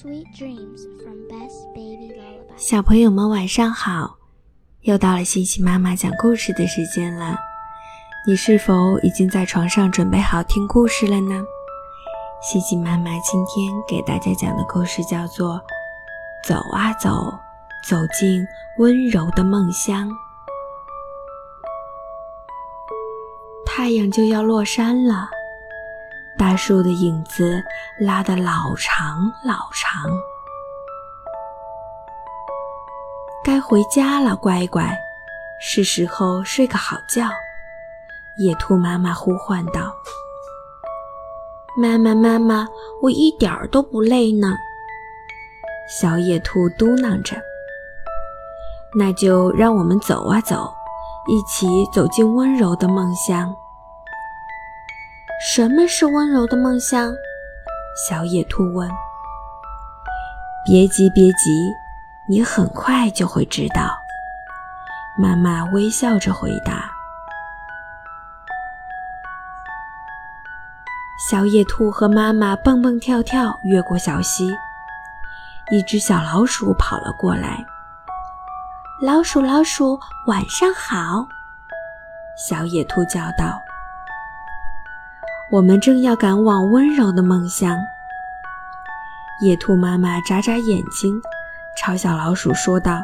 Sweet dreams from Best Baby Lullaby。小朋友们晚上好，又到了欣欣妈妈讲故事的时间了。你是否已经在床上准备好听故事了呢？欣欣妈妈今天给大家讲的故事叫做《走啊走，走进温柔的梦乡》。太阳就要落山了，大树的影子拉得老长老长。该回家了，乖乖，是时候睡个好觉。野兔妈妈呼唤道：“妈妈，妈妈，我一点儿都不累呢。”小野兔嘟囔着：“那就让我们走啊走。”一起走进温柔的梦乡。什么是温柔的梦乡？小野兔问。别急，别急，你很快就会知道。妈妈微笑着回答。小野兔和妈妈蹦蹦跳跳越过小溪，一只小老鼠跑了过来。老鼠，老鼠，晚上好！小野兔叫道。我们正要赶往温柔的梦乡。野兔妈妈眨眨眼睛，朝小老鼠说道：“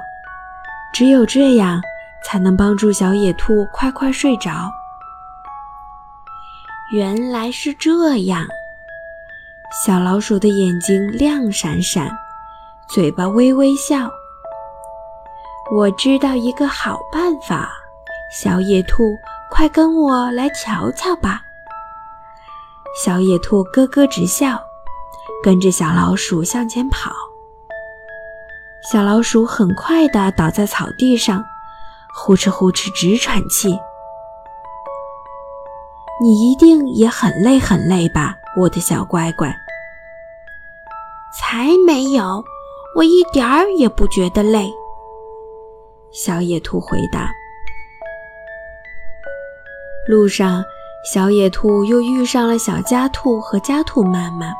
只有这样，才能帮助小野兔快快睡着。”原来是这样。小老鼠的眼睛亮闪闪，嘴巴微微笑。我知道一个好办法，小野兔，快跟我来瞧瞧吧！小野兔咯咯直笑，跟着小老鼠向前跑。小老鼠很快地倒在草地上，呼哧呼哧直喘气。你一定也很累很累吧，我的小乖乖？才没有，我一点儿也不觉得累。小野兔回答：“路上，小野兔又遇上了小家兔和家兔妈妈。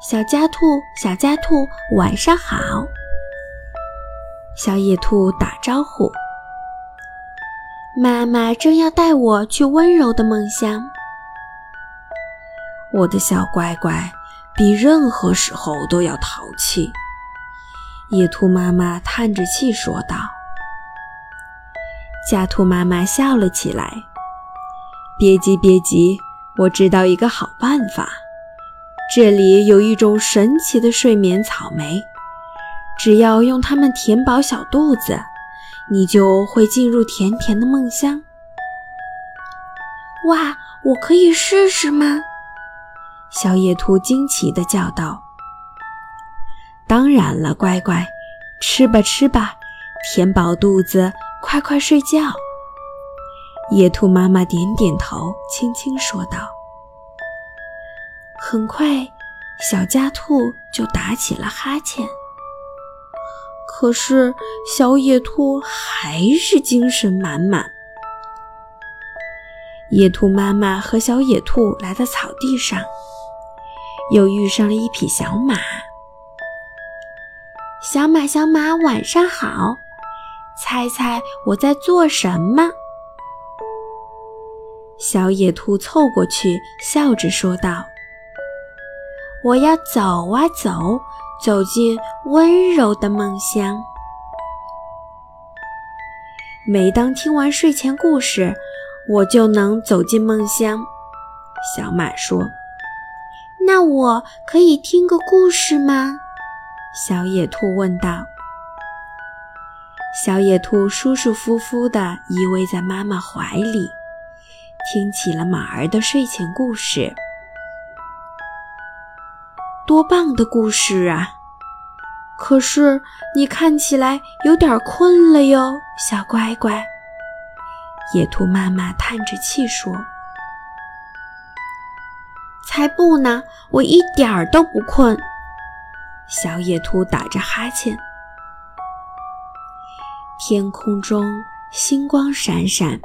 小家兔，小家兔，晚上好。”小野兔打招呼：“妈妈正要带我去温柔的梦乡。”我的小乖乖，比任何时候都要淘气。野兔妈妈叹着气说道：“家兔妈妈笑了起来。别急，别急，我知道一个好办法。这里有一种神奇的睡眠草莓，只要用它们填饱小肚子，你就会进入甜甜的梦乡。”哇，我可以试试吗？小野兔惊奇地叫道。当然了，乖乖，吃吧吃吧，填饱肚子，快快睡觉。野兔妈妈点点头，轻轻说道。很快，小家兔就打起了哈欠。可是，小野兔还是精神满满。野兔妈妈和小野兔来到草地上，又遇上了一匹小马。小马，小马，晚上好！猜猜我在做什么？小野兔凑过去，笑着说道：“我要走啊走，走进温柔的梦乡。每当听完睡前故事，我就能走进梦乡。”小马说：“那我可以听个故事吗？”小野兔问道：“小野兔舒舒服服地依偎在妈妈怀里，听起了马儿的睡前故事。多棒的故事啊！可是你看起来有点困了哟，小乖乖。”野兔妈妈叹着气说：“才不呢，我一点儿都不困。”小野兔打着哈欠，天空中星光闪闪。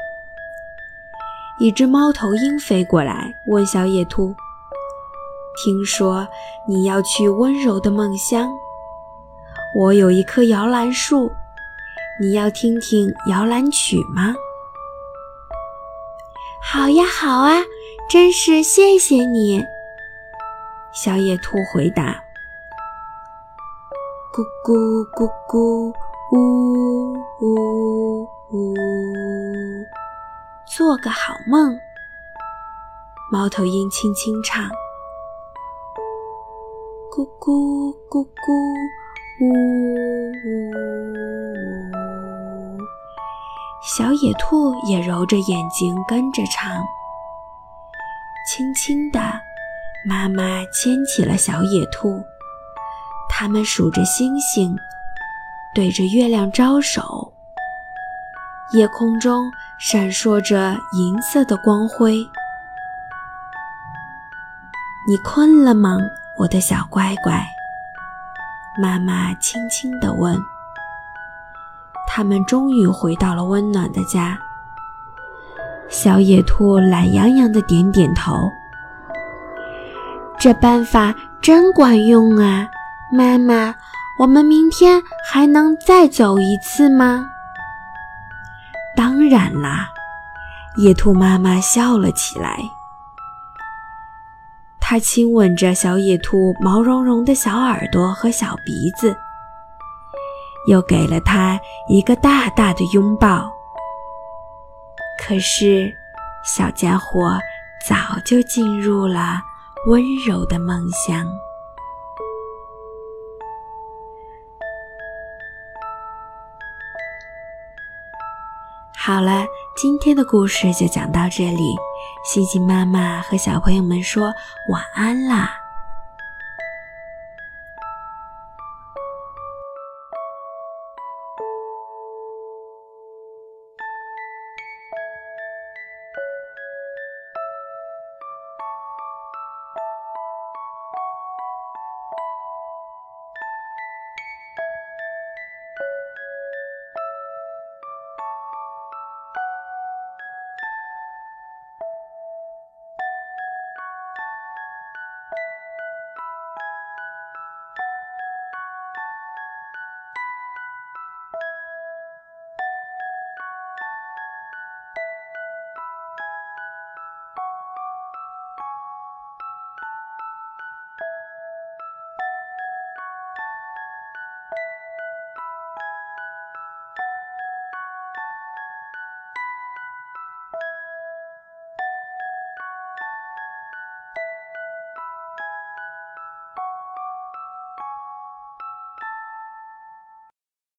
一只猫头鹰飞过来，问小野兔：“听说你要去温柔的梦乡，我有一棵摇篮树，你要听听摇篮曲吗？好呀，好啊，真是谢谢你。小野兔回答：“咕咕咕咕，呜呜呜，做个好梦。”猫头鹰轻轻唱：“咕咕咕咕，呜呜呜。”小野兔也揉着眼睛跟着唱，轻轻的。妈妈牵起了小野兔，他们数着星星，对着月亮招手。夜空中闪烁着银色的光辉。你困了吗，我的小乖乖？妈妈轻轻地问。他们终于回到了温暖的家。小野兔懒洋洋地点点头。这办法真管用啊！妈妈，我们明天还能再走一次吗？当然啦！野兔妈妈笑了起来，她亲吻着小野兔毛茸茸的小耳朵和小鼻子，又给了它一个大大的拥抱。可是，小家伙早就进入了。温柔的梦乡。好了，今天的故事就讲到这里。星星妈妈和小朋友们说晚安啦。